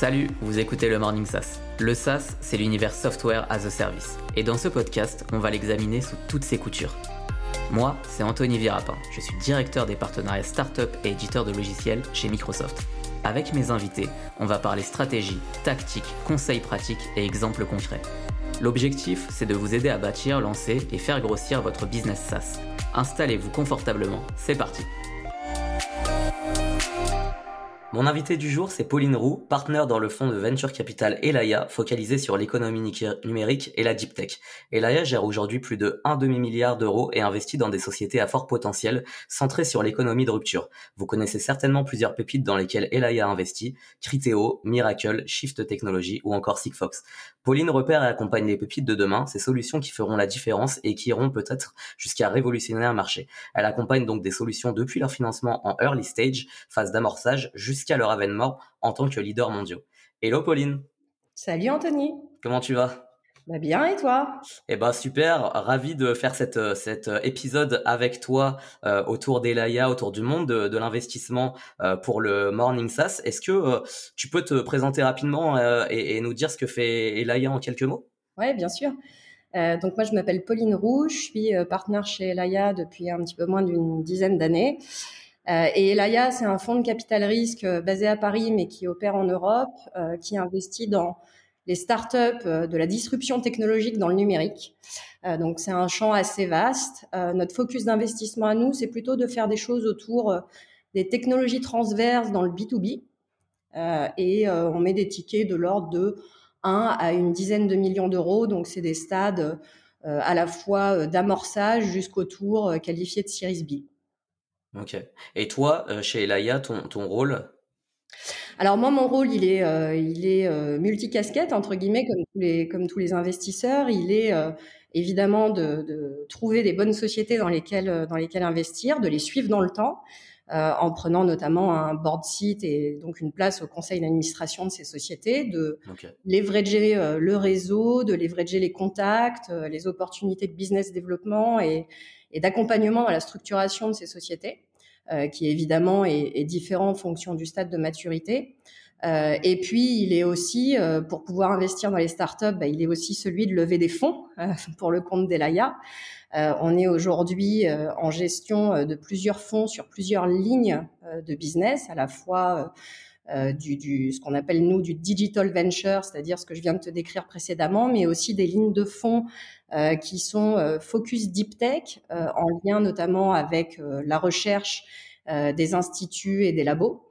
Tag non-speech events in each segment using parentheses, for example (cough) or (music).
Salut, vous écoutez le Morning SaaS. Le SaaS, c'est l'univers Software as a Service. Et dans ce podcast, on va l'examiner sous toutes ses coutures. Moi, c'est Anthony Virapin. Je suis directeur des partenariats startup et éditeur de logiciels chez Microsoft. Avec mes invités, on va parler stratégie, tactique, conseils pratiques et exemples concrets. L'objectif, c'est de vous aider à bâtir, lancer et faire grossir votre business SaaS. Installez-vous confortablement, c'est parti. Mon invité du jour, c'est Pauline Roux, partenaire dans le fonds de venture capital Elaya, focalisé sur l'économie numérique et la deep tech. Elaya gère aujourd'hui plus de 1 demi-milliard d'euros et investit dans des sociétés à fort potentiel, centrées sur l'économie de rupture. Vous connaissez certainement plusieurs pépites dans lesquelles Elaya a investi, Criteo, Miracle, Shift Technology ou encore Sigfox. Pauline repère et accompagne les pépites de demain, ces solutions qui feront la différence et qui iront peut-être jusqu'à révolutionner un marché. Elle accompagne donc des solutions depuis leur financement en early stage, phase d'amorçage, leur avènement en tant que leader mondiaux. Hello Pauline. Salut Anthony. Comment tu vas? Bah bien et toi? Eh ben super, ravi de faire cette, cet épisode avec toi euh, autour d'Elaya, autour du monde de, l'investissement euh, pour le Morning SaaS. Est-ce que euh, tu peux te présenter rapidement et, nous dire ce que fait Elaya en quelques mots? Ouais, bien sûr. donc moi je m'appelle Pauline Roux, je suis partenaire chez Elaya depuis un petit peu moins d'une dizaine d'années. Et Elaya, c'est un fonds de capital risque basé à Paris mais qui opère en Europe, qui investit dans les startups euh, de la disruption technologique dans le numérique. Euh, donc c'est un champ assez vaste. Euh, notre focus d'investissement à nous, c'est plutôt de faire des choses autour des technologies transverses dans le B2B. et on met des tickets de l'ordre de 1 à une dizaine de millions d'euros. Donc c'est des stades à la fois d'amorçage jusqu'au tour qualifié de Series B. Ok. Et toi, chez Elaya, ton, ton rôle? Alors moi, mon rôle, il est, euh, il est euh, multicasquette entre guillemets, comme tous les, comme tous les investisseurs. Il est euh, évidemment de, de, trouver des bonnes sociétés dans lesquelles, dans lesquelles investir, de les suivre dans le temps, euh, en prenant notamment un board seat et donc une place au conseil d'administration de ces sociétés, de okay. leverager le réseau, de leverager les contacts, les opportunités de business développement et, et d'accompagnement à la structuration de ces sociétés. Euh, qui évidemment est, est, différent en fonction du stade de maturité. Euh, et puis, il est aussi, euh, pour pouvoir investir dans les startups, bah, il est aussi celui de lever des fonds (laughs) pour le compte d'Elaya. on est aujourd'hui en gestion de plusieurs fonds sur plusieurs lignes de business, à la fois du, du, ce qu'on appelle nous du digital venture, c'est-à-dire ce que je viens de te décrire précédemment, mais aussi des lignes de fonds euh, qui sont euh, focus deep tech, euh, en lien notamment avec la recherche des instituts et des labos.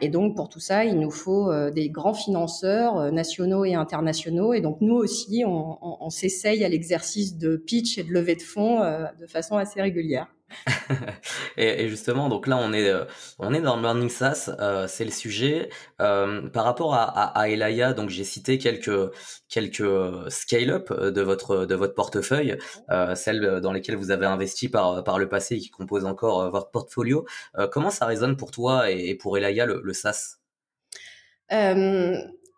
et donc pour tout ça, il nous faut des grands financeurs nationaux et internationaux. Et donc nous aussi, on, on, on s'essaye à l'exercice de pitch et de levée de fonds de façon assez régulière. (laughs) et, justement, donc là, on est, euh, on est dans le Morning SaaS, euh, c'est le sujet. Euh, par rapport à, à, Elaya, donc j'ai cité quelques quelques scale-up de votre de votre portefeuille, celles dans lesquelles vous avez investi par par le passé et qui composent encore votre portfolio. comment ça résonne pour toi et, pour Elaya le, le SaaS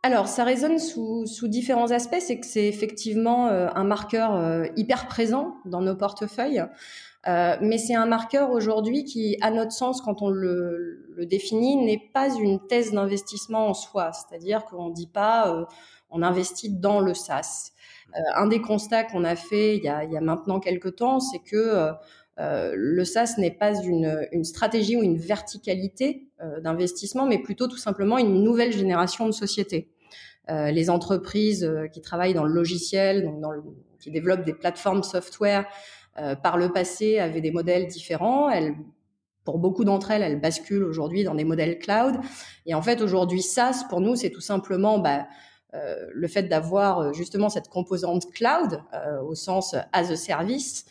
alors, ça résonne sous, sous différents aspects. C'est que c'est effectivement un marqueur hyper présent dans nos portefeuilles. Euh, mais c'est un marqueur aujourd'hui qui, à notre sens, quand on le, le définit, n'est pas une thèse d'investissement en soi. C'est-à-dire qu'on ne dit pas euh, on investit dans le SaaS. Euh, un des constats qu'on a fait il y a, il y a maintenant quelques temps, c'est que euh, le SaaS n'est pas une, une, stratégie ou une verticalité d'investissement, mais plutôt tout simplement une nouvelle génération de sociétés. les entreprises qui travaillent dans le logiciel, donc dans le, qui développent des plateformes software, euh, par le passé avaient des modèles différents. Pour beaucoup d'entre elles, elles basculent aujourd'hui dans des modèles cloud. Et en fait, aujourd'hui, SaaS, pour nous, c'est tout simplement bah, euh, le fait d'avoir euh, justement cette composante cloud euh, au sens as a service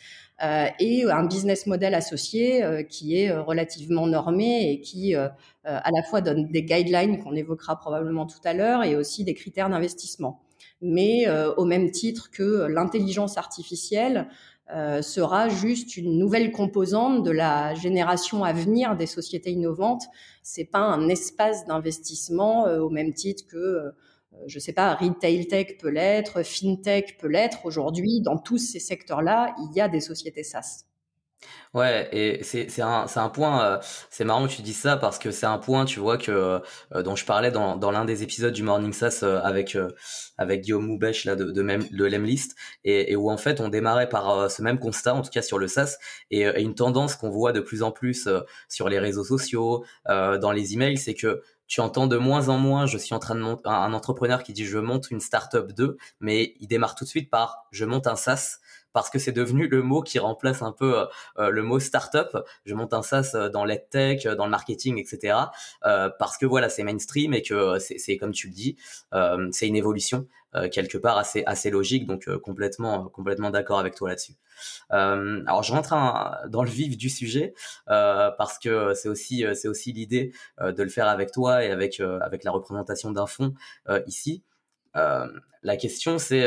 et un business model associé qui est relativement normé et qui à la fois donne des guidelines qu'on évoquera probablement tout à l'heure et aussi des critères d'investissement. Mais au même titre que l'intelligence artificielle, euh, sera juste une nouvelle composante de la génération à venir des sociétés innovantes. C'est pas un espace d'investissement euh, au même titre que, euh, je sais pas, retail tech peut l'être, fintech peut l'être. Aujourd'hui, dans tous ces secteurs-là, il y a des sociétés SaaS. Ouais, et c'est un un point euh, c'est marrant que tu dis ça parce que c'est un point tu vois que euh, dont je parlais dans dans l'un des épisodes du Morning Sass euh, avec avec Guillaume Moubèche là de même de Lemlist et, et où en fait on démarrait par ce même constat en tout cas sur le SaaS et, et une tendance qu'on voit de plus en plus sur les réseaux sociaux dans les emails c'est que tu entends de moins en moins, je suis en train de monter un entrepreneur qui dit je monte une startup 2, mais il démarre tout de suite par je monte un SaaS parce que c'est devenu le mot qui remplace un peu euh, euh, le mot startup. Je monte un SaaS euh, dans l'EdTech, dans le marketing, etc. parce que voilà, c'est mainstream et que c'est comme tu le dis, c'est une évolution quelque part assez assez logique. Donc complètement complètement d'accord avec toi là-dessus. alors je rentre dans le vif du sujet parce que c'est aussi c'est aussi l'idée de le faire avec toi et avec avec la représentation d'un fonds ici. la question c'est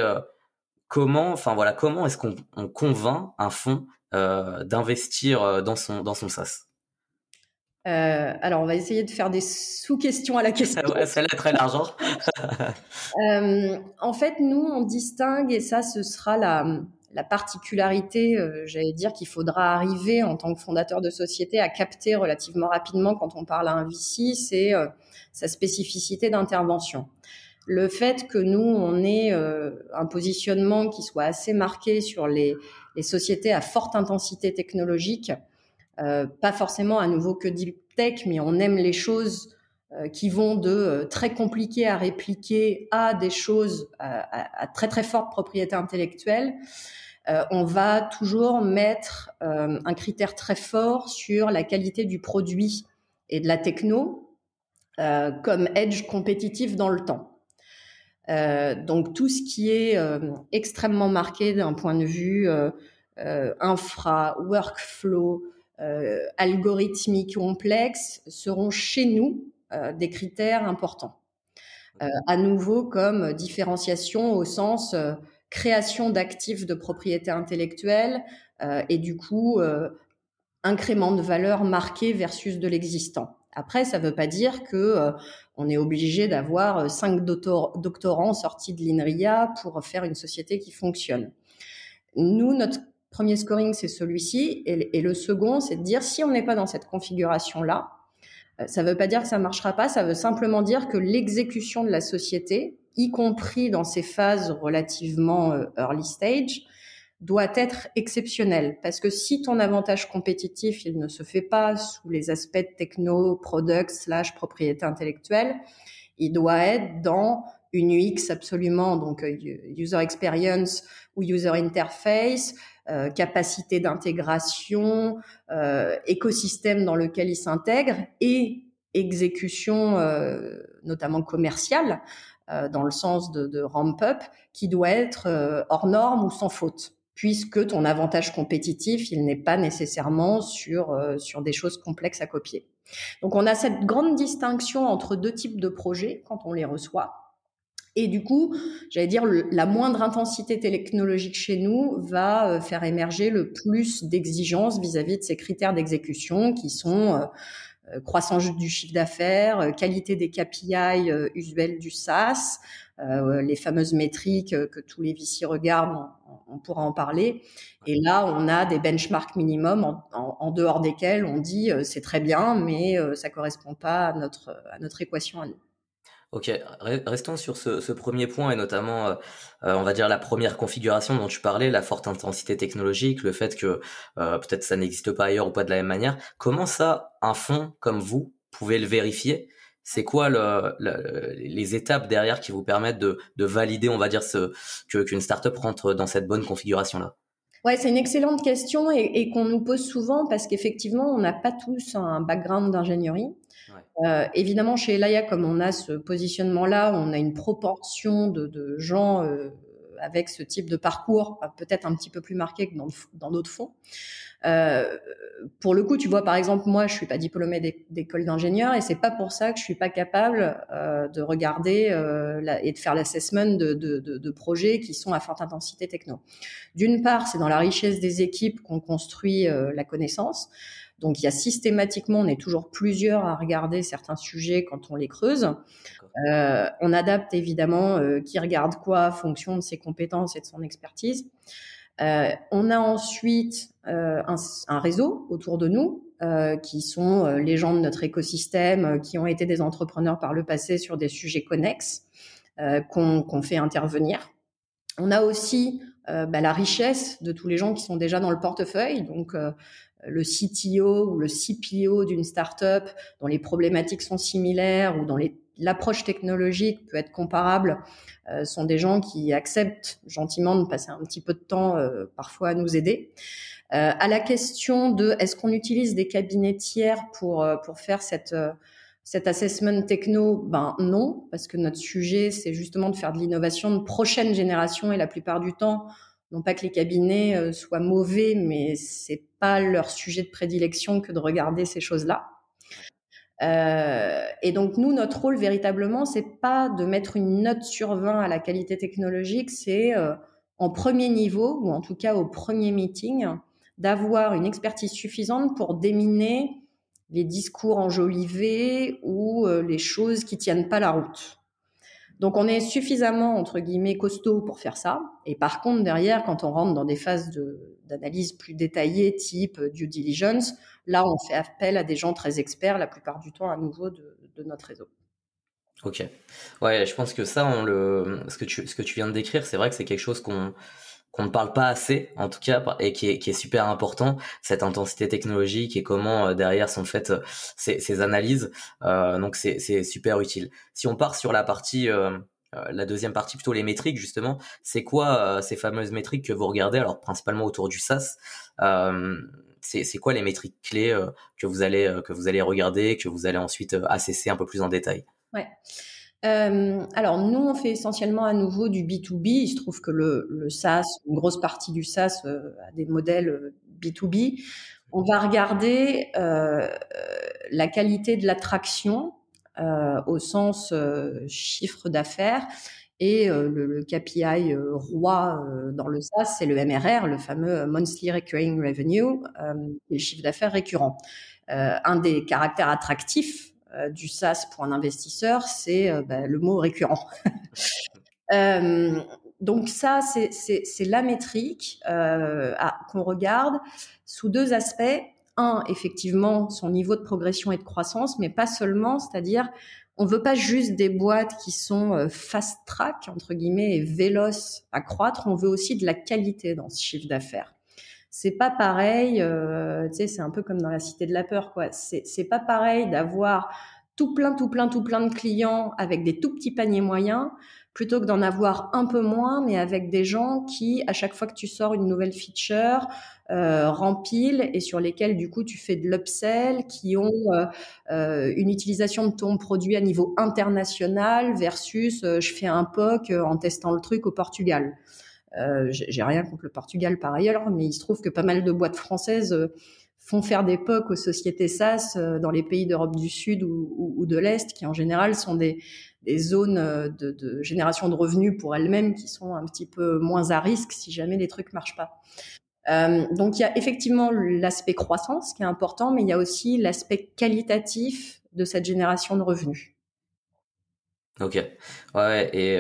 comment, enfin voilà, comment est-ce qu'on convainc un fonds euh, d'investir euh, dans son dans son SaaS? Euh, alors, on va essayer de faire des sous-questions à la (laughs) question. ouais, celle-là très large. Hein. (laughs) en fait, nous, on distingue, et ça, ce sera la, la particularité, j'allais dire, qu'il faudra arriver en tant que fondateur de société à capter relativement rapidement quand on parle à un VC, c'est sa spécificité d'intervention le fait que nous, on ait euh, un positionnement qui soit assez marqué sur les, sociétés à forte intensité technologique, euh, pas forcément à nouveau que deep tech, mais on aime les choses euh, qui vont de très compliquées à répliquer à des choses à, très très forte propriété intellectuelle. on va toujours mettre un critère très fort sur la qualité du produit et de la techno comme edge compétitif dans le temps. Euh, donc tout ce qui est euh, extrêmement marqué d'un point de vue euh, infra, workflow, algorithmique complexe seront chez nous des critères importants. à nouveau comme différenciation au sens création d'actifs de propriété intellectuelle et du coup incrément de valeur marqué versus de l'existant. Après, ça ne veut pas dire que euh, on est obligé d'avoir euh, cinq doctorants sortis de l'INRIA pour faire une société qui fonctionne. Nous, notre premier scoring, c'est celui-ci, et, le second, c'est de dire si on n'est pas dans cette configuration-là, euh, ça ne veut pas dire que ça ne marchera pas, ça veut simplement dire que l'exécution de la société, y compris dans ces phases relativement early stage, doit être exceptionnel. Parce que si ton avantage compétitif il ne se fait pas sous les aspects techno, product slash propriété intellectuelle, il doit être dans une UX absolument donc euh, user experience ou user interface, euh, capacité d'intégration, euh, écosystème dans lequel il s'intègre et exécution notamment commerciale dans le sens de, de ramp up qui doit être hors norme ou sans faute puisque ton avantage compétitif, il n'est pas nécessairement sur, euh, sur des choses complexes à copier. Donc on a cette grande distinction entre deux types de projets quand on les reçoit. Et du coup, j'allais dire, la moindre intensité technologique chez nous va euh, faire émerger le plus d'exigences vis-à-vis de ces critères d'exécution qui sont euh, croissance du chiffre d'affaires, qualité des KPI usuels du SaaS, euh, les fameuses métriques euh, que tous les VC regardent, on, pourra en parler. Et là, on a des benchmarks minimums en, dehors desquels on dit euh, c'est très bien, mais ça correspond pas à notre à notre équation à. Ok, restons sur ce, premier point et notamment, on va dire la première configuration dont tu parlais, la forte intensité technologique, le fait que peut-être ça n'existe pas ailleurs ou pas de la même manière. Comment ça, un fonds comme vous pouvez le vérifier? C'est quoi le, les étapes derrière qui vous permettent de, de valider, on va dire, que, qu'une startup rentre dans cette bonne configuration-là? Ouais, c'est une excellente question et, et qu'on nous pose souvent parce qu'effectivement, on n'a pas tous un background d'ingénierie. Euh, évidemment, chez Elaya, comme on a ce positionnement-là, on a une proportion de, de gens euh, avec ce type de parcours, peut-être un petit peu plus marqué que dans, d'autres fonds. Euh, pour le coup, tu vois, par exemple, moi, je suis pas diplômée d'école d'ingénieur et c'est pas pour ça que je suis pas capable euh, de regarder euh, et de faire l'assessment de, de, projets qui sont à forte intensité techno. D'une part, c'est dans la richesse des équipes qu'on construit euh, la connaissance. Donc, il y a systématiquement, on est toujours plusieurs à regarder certains sujets quand on les creuse. Euh, on adapte évidemment qui regarde quoi, fonction de ses compétences et de son expertise. on a ensuite un, un, réseau autour de nous euh, qui sont euh, les gens de notre écosystème, euh, qui ont été des entrepreneurs par le passé sur des sujets connexes qu'on fait intervenir. On a aussi bah, la richesse de tous les gens qui sont déjà dans le portefeuille, donc le CTO ou le CPO d'une startup dont les problématiques sont similaires ou dont l'approche technologique peut être comparable, sont des gens qui acceptent gentiment de passer un petit peu de temps parfois à nous aider. Euh, à la question de est-ce qu'on utilise des cabinets tiers pour euh, pour faire cette euh, cet assessment techno, ben non, parce que notre sujet, c'est justement de faire de l'innovation de prochaine génération et la plupart du temps, non pas que les cabinets soient mauvais, mais c'est pas leur sujet de prédilection que de regarder ces choses-là. Euh, et donc nous, notre rôle véritablement, c'est pas de mettre une note sur 20 à la qualité technologique, c'est en premier niveau ou en tout cas au premier meeting d'avoir une expertise suffisante pour déminer les discours enjolivés ou euh, les choses qui tiennent pas la route. Donc on est suffisamment entre guillemets costaud pour faire ça. Et par contre derrière, quand on rentre dans des phases d'analyse plus détaillées, type due diligence, là on fait appel à des gens très experts, la plupart du temps à nouveau de, de notre réseau. Ok. Ouais, je pense que ça, on le, ce que tu, ce que tu viens de décrire, c'est vrai que c'est quelque chose qu'on qu'on ne parle pas assez, en tout cas, et qui est, qui est super important, cette intensité technologique et comment euh, derrière sont faites euh, ces, ces analyses. Euh, donc c'est, super utile. Si on part sur la partie, euh, la deuxième partie, plutôt les métriques justement, c'est quoi ces fameuses métriques que vous regardez Alors principalement autour du SaaS. c'est, c'est quoi les métriques clés que vous allez que vous allez regarder, que vous allez ensuite assesser un peu plus en détail? Ouais. Euh, alors nous, on fait essentiellement à nouveau du B2B. Il se trouve que le, le SaaS, une grosse partie du SaaS euh, a des modèles B2B. Euh, on va regarder euh, la qualité de l'attraction euh, au sens chiffre d'affaires. Et le, le, KPI roi dans le SaaS, c'est le MRR, le fameux Monthly Recurring Revenue, le chiffre d'affaires récurrent. un des caractères attractifs euh, du SaaS pour un investisseur, c'est euh, bah, le mot récurrent. (laughs) Euh, donc ça, c'est la métrique qu'on regarde sous deux aspects. Un, effectivement, son niveau de progression et de croissance, mais pas seulement, c'est-à-dire on veut pas juste des boîtes qui sont fast track entre guillemets et véloces à croître. On veut aussi de la qualité dans ce chiffre d'affaires. C'est pas pareil, tu sais, c'est un peu comme dans la cité de la peur, quoi. C'est pas pareil d'avoir tout plein, tout plein, tout plein de clients avec des tout petits paniers moyens, plutôt que d'en avoir un peu moins, mais avec des gens qui, à chaque fois que tu sors une nouvelle feature, euh, et sur lesquels du coup tu fais de l'upsell, qui ont euh, euh, une utilisation de ton produit à niveau international versus euh, je fais un POC en testant le truc au Portugal. J'ai rien contre le Portugal par ailleurs, mais il se trouve que pas mal de boîtes françaises font faire des POC aux sociétés SaaS euh, dans les pays d'Europe du Sud ou, de l'Est, qui en général sont des, zones euh, de, génération de revenus pour elles-mêmes qui sont un petit peu moins à risque si jamais les trucs marchent pas. Euh, donc il y a effectivement l'aspect croissance qui est important, mais il y a aussi l'aspect qualitatif de cette génération de revenus. Ok, ouais, et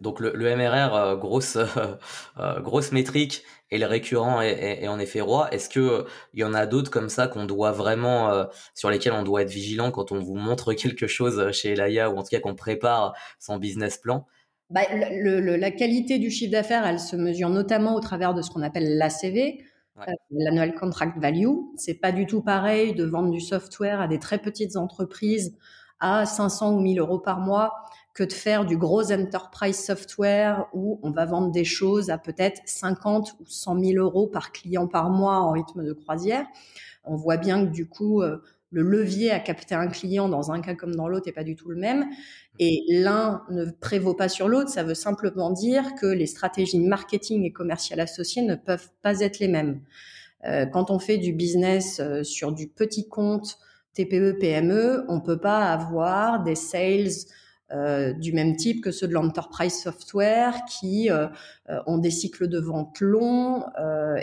donc le, MRR, grosse (laughs) grosse métrique, et le récurrent est, en effet roi. Est-ce que il y en a d'autres comme ça qu'on doit vraiment, euh, sur lesquels on doit être vigilant quand on vous montre (laughs) quelque chose chez Elaya ou en tout cas qu'on prépare son business plan? Bah, le, la qualité du chiffre d'affaires, elle se mesure notamment au travers de ce qu'on appelle l'ACV, euh, l'annual contract value. C'est pas du tout pareil de vendre du software à des très petites entreprises à 500 ou 1000 euros par mois que de faire du gros enterprise software où on va vendre des choses à peut-être 50 ou 100 000 euros par client par mois en rythme de croisière. On voit bien que du coup, euh, le levier à capter un client dans un cas comme dans l'autre n'est pas du tout le même. Et l'un ne prévaut pas sur l'autre. Ça veut simplement dire que les stratégies marketing et commerciales associées ne peuvent pas être les mêmes. Euh, quand on fait du business euh, sur du petit compte TPE, PME, on peut pas avoir des sales euh, du même type que ceux de l'enterprise software qui euh, euh, ont des cycles de vente longs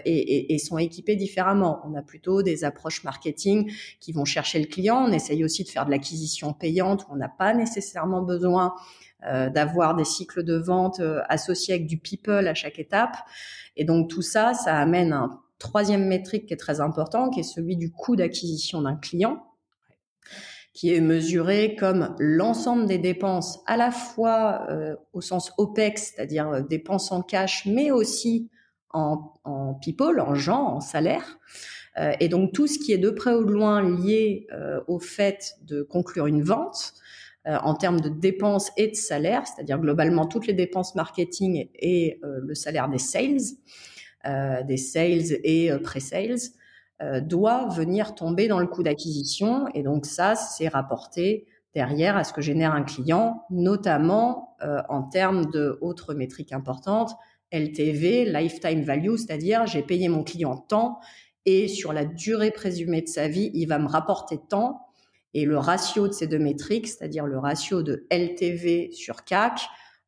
et, et, sont équipés différemment. On a plutôt des approches marketing qui vont chercher le client. On essaye aussi de faire de l'acquisition payante où on n'a pas nécessairement besoin d'avoir des cycles de vente associés avec du people à chaque étape. Et donc tout ça, ça amène un troisième métrique qui est très important, qui est celui du coût d'acquisition d'un client qui est mesuré comme l'ensemble des dépenses à la fois euh, au sens OPEX, c'est-à-dire euh, dépenses en cash, mais aussi en, en people, en gens, en salaire. Euh, et donc tout ce qui est de près ou de loin lié au fait de conclure une vente en termes de dépenses et de salaire, c'est-à-dire globalement toutes les dépenses marketing et le salaire des sales, des sales et pré-sales. Euh, doit venir tomber dans le coût d'acquisition. Et donc ça, c'est rapporté derrière à ce que génère un client, notamment euh, en termes de autres métriques importantes, LTV, lifetime value, c'est-à-dire j'ai payé mon client tant et sur la durée présumée de sa vie, il va me rapporter tant. Et le ratio de ces deux métriques, c'est-à-dire le ratio de LTV sur CAC,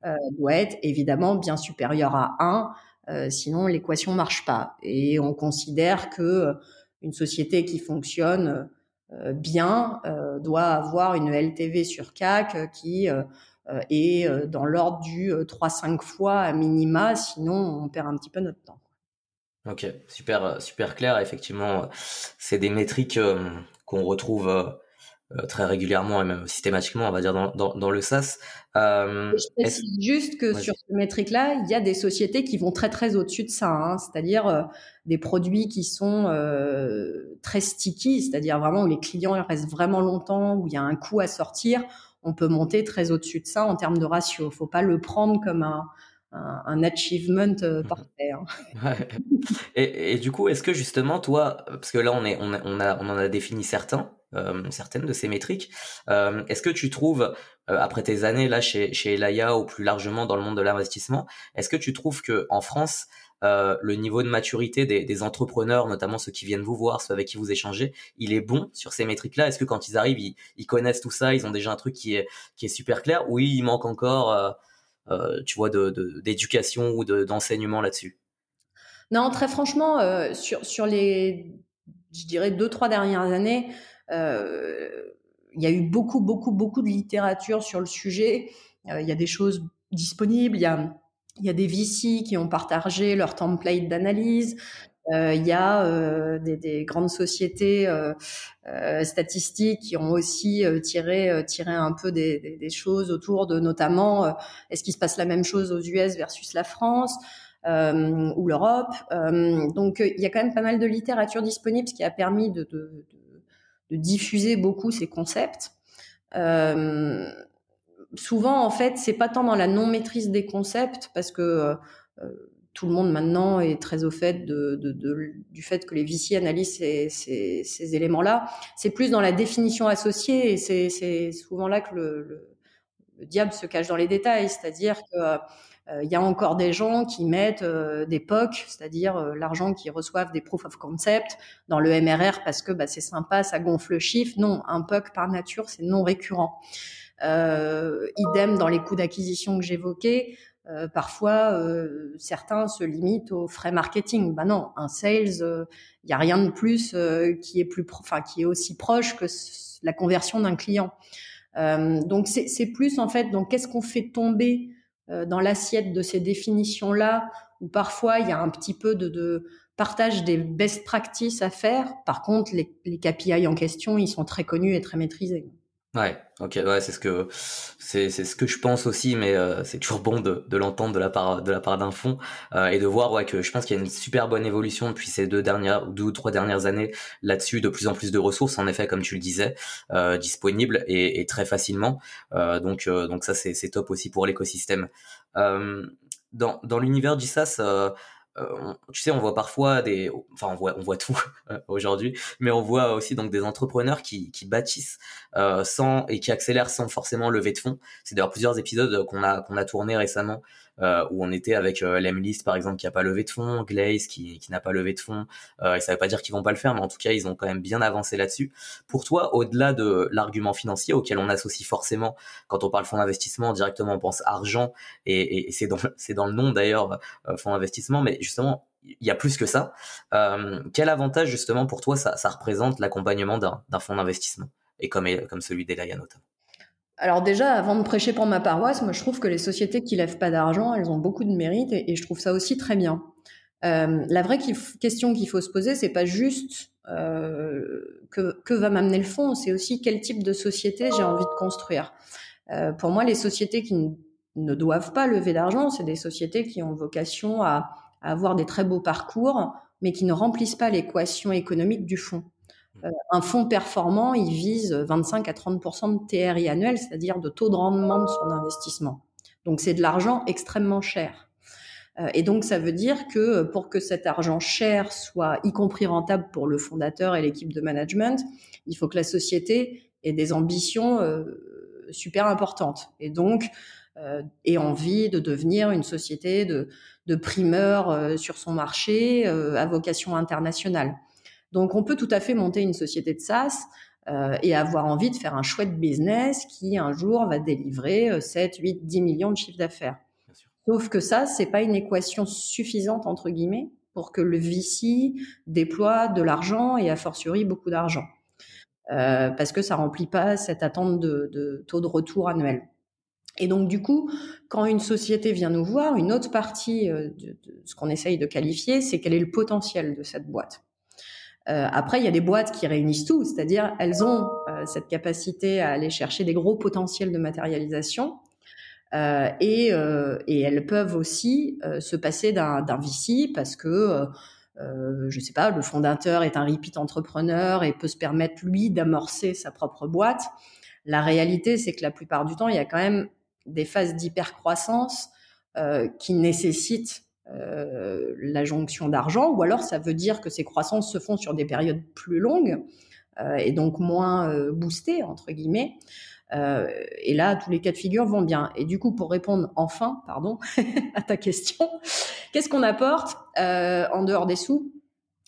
euh, doit être évidemment bien supérieur à 1, sinon l'équation marche pas. Et on considère que une société qui fonctionne euh, bien euh, doit avoir une LTV sur CAC qui euh, est dans l'ordre du 3-5 fois à minima, sinon on perd un petit peu notre temps. Ok, super, super clair. Effectivement, c'est des métriques qu'on retrouve très régulièrement et même systématiquement, on va dire, dans, dans, dans le SaaS. Euh, je précise juste que sur ce métrique-là, il y a des sociétés qui vont très très au-dessus de ça, hein, c'est-à-dire euh, des produits qui sont euh, très sticky, c'est-à-dire vraiment où les clients restent vraiment longtemps, où il y a un coût à sortir. On peut monter très au-dessus de ça en termes de ratio. Faut pas le prendre comme un, un, un achievement euh, mhm. parfait. Hein. et, et, du coup, est-ce que justement, toi, parce que là, on, est, on, a, on, a, on en a défini certains, euh, certaines de ces métriques, euh, est-ce que tu trouves, euh, après tes années là chez, chez Elaya ou plus largement dans le monde de l'investissement, est-ce que tu trouves que en France, euh, le niveau de maturité des, des, entrepreneurs, notamment ceux qui viennent vous voir, ceux avec qui vous échangez, il est bon sur ces métriques-là? Est-ce que quand ils arrivent, ils, ils, connaissent tout ça, ils ont déjà un truc qui est, qui est super clair Oui, il manque encore euh, tu vois, d'éducation de, ou d'enseignement là-dessus? Non, très franchement, euh, sur, sur les, je dirais, deux, trois dernières années, euh, il y a eu beaucoup, beaucoup, beaucoup de littérature sur le sujet. il y a des choses disponibles. Il y a, des VC qui ont partagé leur template d'analyse. Euh, il y a euh, des, des, grandes sociétés euh, statistiques qui ont aussi tiré, tiré un peu des, choses autour de notamment est-ce qu'il se passe la même chose aux US versus la France euh, ou l'Europe. Euh, donc il y a quand même pas mal de littérature disponible, ce qui a permis de, de diffuser beaucoup ces concepts. Euh, souvent, en fait, c'est pas tant dans la non maîtrise des concepts, parce que tout le monde maintenant est très au fait du fait que les VC analysent ces, éléments-là. C'est plus dans la définition associée et c'est souvent là que le, le, le, diable se cache dans les détails. C'est-à-dire que euh, il y a encore des gens qui mettent euh, des POC, c'est-à-dire euh, l'argent qui reçoivent des proof of concept dans le MRR parce que bah, c'est sympa, ça gonfle le chiffre. Non, un POC par nature, c'est non récurrent. idem dans les coûts d'acquisition que j'évoquais. Euh, parfois, euh, certains se limitent aux frais marketing. Ben non, un sales, il euh, n'y a rien de plus qui est plus, enfin qui est aussi proche que la conversion d'un client. donc c'est plus en fait, donc qu'est-ce qu'on fait tomber dans l'assiette de ces définitions-là, où parfois il y a un petit peu de, de, partage des best practices à faire. Par contre, les, les KPI en question, ils sont très connus et très maîtrisés. Ouais, ok, ouais, c'est ce que c'est ce que je pense aussi, mais euh, c'est toujours bon de, de l'entendre de la part de la part d'un fond euh, et de voir ouais que je pense qu'il y a une super bonne évolution depuis ces deux dernières deux ou trois dernières années là-dessus, de plus en plus de ressources en effet comme tu le disais euh, disponibles et, et, très facilement. Euh, donc euh, donc ça c'est top aussi pour l'écosystème. dans dans l'univers du Euh, tu sais, on voit parfois des, enfin on voit, on voit tout (laughs) euh, aujourd'hui, mais on voit aussi donc des entrepreneurs qui, qui bâtissent euh, sans et qui accélèrent sans forcément lever de fonds. C'est d'ailleurs plusieurs épisodes qu'on a qu'on a tourné récemment euh, où on était avec euh, Lemlist par exemple qui a pas levé de fonds, Glaze qui, qui n'a pas levé de fonds. Euh, et ça veut pas dire qu'ils vont pas le faire, mais en tout cas ils ont quand même bien avancé là-dessus. Pour toi, au-delà de l'argument financier auquel on associe forcément quand on parle fonds d'investissement, directement on pense argent et, et c'est dans (laughs) c'est dans le nom d'ailleurs euh, fonds d'investissement, mais justement il y a plus que ça. Euh, quel avantage justement pour toi ça, ça représente l'accompagnement d'un fonds d'investissement et comme, comme celui d'Elaya notamment? Alors déjà, avant de prêcher pour ma paroisse, moi je trouve que les sociétés qui lèvent pas d'argent, elles ont beaucoup de mérite et, je trouve ça aussi très bien. Euh, la vraie question qu'il faut se poser, c'est pas juste euh, que, va m'amener le fonds, c'est aussi quel type de société j'ai envie de construire. Euh, pour moi, les sociétés qui ne doivent pas lever d'argent, c'est des sociétés qui ont vocation à, à avoir des très beaux parcours, mais qui ne remplissent pas l'équation économique du fonds. Euh, un fonds performant, il vise 25 à 30% de TRI annuel, c'est-à-dire de taux de rendement de son investissement. Donc c'est de l'argent extrêmement cher. Euh, et donc ça veut dire que pour que cet argent cher soit y compris rentable pour le fondateur et l'équipe de management, il faut que la société ait des ambitions euh, super importantes. Et donc ait envie de devenir une société de, de primeurs sur son marché à vocation internationale. Donc, on peut tout à fait monter une société de SaaS euh, et avoir envie de faire un chouette business qui un jour va délivrer 7, 8, 10 millions de chiffres d'affaires. Sauf que ça, c'est pas une équation suffisante entre guillemets pour que le VC déploie de l'argent et a fortiori beaucoup d'argent. Euh, parce que ça remplit pas cette attente de, de, taux de retour annuel. Et donc du coup, quand une société vient nous voir, une autre partie euh, de, de ce qu'on essaye de qualifier, c'est quel est le potentiel de cette boîte. Euh, après, il y a des boîtes qui réunissent tout, c'est-à-dire elles ont euh, cette capacité à aller chercher des gros potentiels de matérialisation. Euh, et, euh, et, elles peuvent aussi euh, se passer d'un VC parce que, je sais pas, le fondateur est un repeat entrepreneur et peut se permettre lui d'amorcer sa propre boîte. La réalité, c'est que la plupart du temps, il y a quand même des phases d'hypercroissance qui nécessitent euh, la jonction d'argent, ou alors ça veut dire que ces croissances se font sur des périodes plus longues euh, et donc moins euh, boostées entre guillemets. et là, tous les cas de figure vont bien. Et du coup, pour répondre enfin, pardon, (laughs) à ta question, qu'est-ce qu'on apporte en dehors des sous?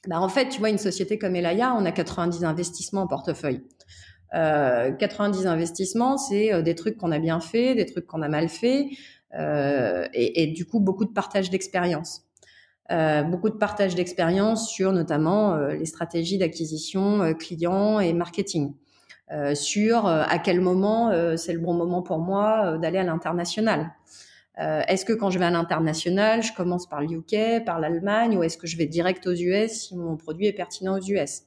Bah, En fait, tu vois, une société comme Elaya, on a 90 investissements en portefeuille. 90 investissements, c'est des trucs qu'on a bien fait, des trucs qu'on a mal fait, et, et, du coup beaucoup de partage d'expérience. Euh, beaucoup de partage d'expérience sur notamment euh, les stratégies d'acquisition euh, client et marketing. Euh, sur à quel moment c'est le bon moment pour moi d'aller à l'international. est-ce que quand je vais à l'international, je commence par le par l'Allemagne, ou est-ce que je vais direct aux US si mon produit est pertinent aux US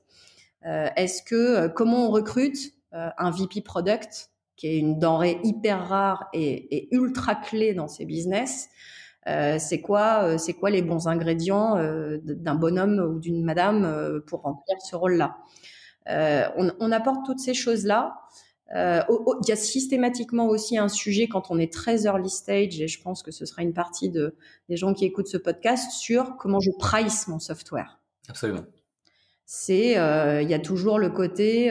Est-ce que comment on recrute un VP product? Qui est une denrée hyper rare et, et ultra clé dans ces business. Euh, c'est quoi, euh, c'est quoi les bons ingrédients euh, d'un bonhomme ou d'une madame euh, pour remplir ce rôle-là? Euh, on, on, apporte toutes ces choses-là. Il y a systématiquement aussi un sujet quand on est très early stage, et je pense que ce sera une partie de, des gens qui écoutent ce podcast, sur comment je price mon software. Absolument. C'est, il y a toujours le côté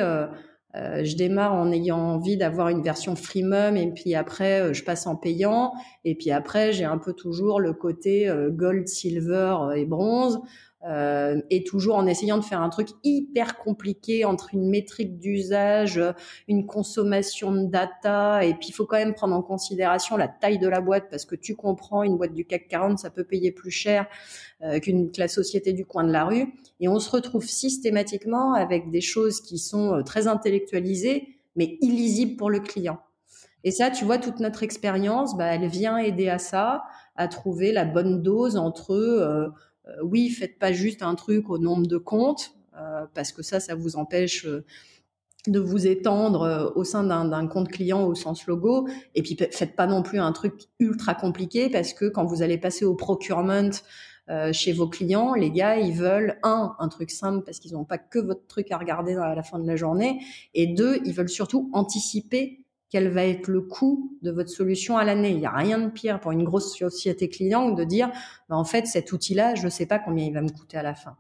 euh, je démarre en ayant envie d'avoir une version freemium et puis après euh, je passe en payant. Et puis après j'ai un peu toujours le côté euh, gold, silver et bronze euh, et toujours en essayant de faire un truc hyper compliqué entre une métrique d'usage, une consommation de data, et puis il faut quand même prendre en considération la taille de la boîte parce que tu comprends, une boîte du CAC 40, ça peut payer plus cher euh, qu'une que la société du coin de la rue, et on se retrouve systématiquement avec des choses qui sont euh, très intellectualisées, mais illisibles pour le client. Et ça, tu vois, toute notre expérience, bah, elle vient aider à ça, à trouver la bonne dose entre euh, oui, faites pas juste un truc au nombre de comptes, euh, parce que ça, ça vous empêche euh, de vous étendre au sein d'un compte client au sens logo. Et puis faites pas non plus un truc ultra compliqué parce que quand vous allez passer au procurement euh, chez vos clients, les gars, ils veulent un, un truc simple parce qu'ils n'ont pas que votre truc à regarder à la fin de la journée, et deux, ils veulent surtout anticiper quel va être le coût de votre solution à l'année. Il n'y a rien de pire pour une grosse société client de dire, bah, en fait, cet outil-là, je ne sais pas combien il va me coûter à la fin.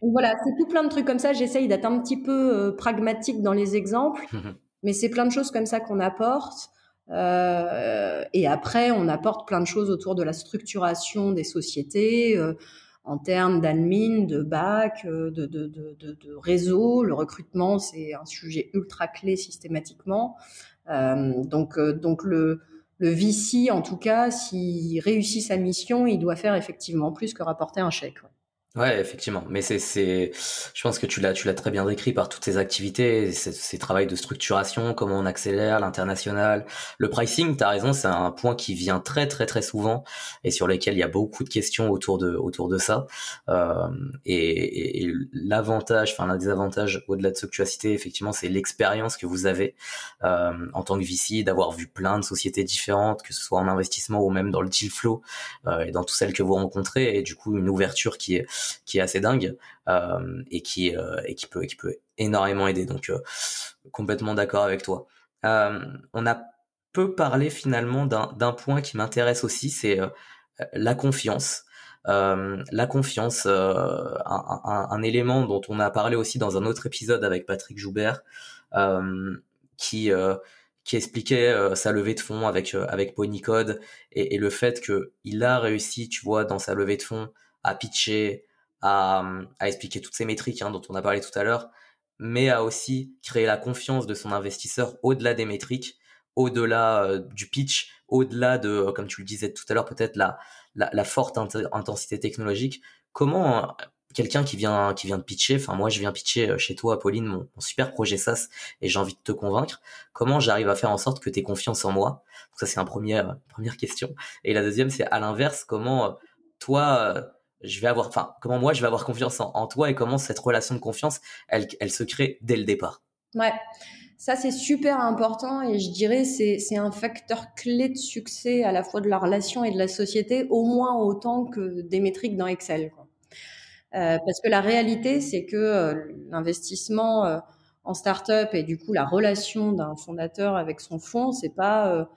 Donc voilà, c'est tout plein de trucs comme ça. J'essaye d'être un petit peu euh, pragmatique dans les exemples, (laughs) mais c'est plein de choses comme ça qu'on apporte. et après, on apporte plein de choses autour de la structuration des sociétés en termes d'admin, de bac, de, de, de, de, réseau. Le recrutement, c'est un sujet ultra clé systématiquement. donc, donc le, le VC, en tout cas, s'il réussit sa mission, il doit faire effectivement plus que rapporter un chèque. Effectivement. Mais c'est, c'est, je pense que tu l'as, tu l'as très bien décrit par toutes ces activités, ces, ces travails de structuration, comment on accélère l'international, le pricing. T'as raison, c'est un point qui vient très, très, très souvent et sur lequel il y a beaucoup de questions autour de, autour de ça. Euh, et, et, l'avantage, enfin l'un des avantages au-delà de ce que tu as cité, effectivement, c'est l'expérience que vous avez euh, en tant que VC, d'avoir vu plein de sociétés différentes, que ce soit en investissement ou même dans le deal flow euh, et dans toutes celles que vous rencontrez, et du coup une ouverture qui est qui est assez dingue euh, et qui euh, et qui peut qui peut énormément aider. Donc euh, complètement d'accord avec toi. on a peu parlé finalement d'un point qui m'intéresse aussi, c'est la confiance. la confiance, un, un, élément dont on a parlé aussi dans un autre épisode avec Patrick Joubert, qui qui expliquait sa levée de fonds avec avec Ponycode et, et le fait que il a réussi, tu vois, dans sa levée de fonds à pitcher, à, expliquer toutes ces métriques hein, dont on a parlé tout à l'heure, mais à aussi créer la confiance de son investisseur au-delà des métriques, au-delà euh, du pitch, au-delà de, comme tu le disais tout à l'heure, peut-être la, la, forte intensité technologique. Comment euh, quelqu'un qui vient qui vient de pitcher, enfin moi je viens pitcher euh, chez toi, Pauline, mon, super projet SaaS et j'ai envie de te convaincre. Comment j'arrive à faire en sorte que tu aies confiance en moi? Ça c'est première première question. Et la deuxième c'est à l'inverse, comment toi je vais avoir, enfin, comment moi je vais avoir confiance en, toi et comment cette relation de confiance, elle, elle se crée dès le départ. Ouais, ça c'est super important et je dirais c'est c'est un facteur clé de succès à la fois de la relation et de la société, au moins autant que des métriques dans Excel. Euh, parce que la réalité c'est que euh, l'investissement euh, en start-up et du coup la relation d'un fondateur avec son fonds, c'est pas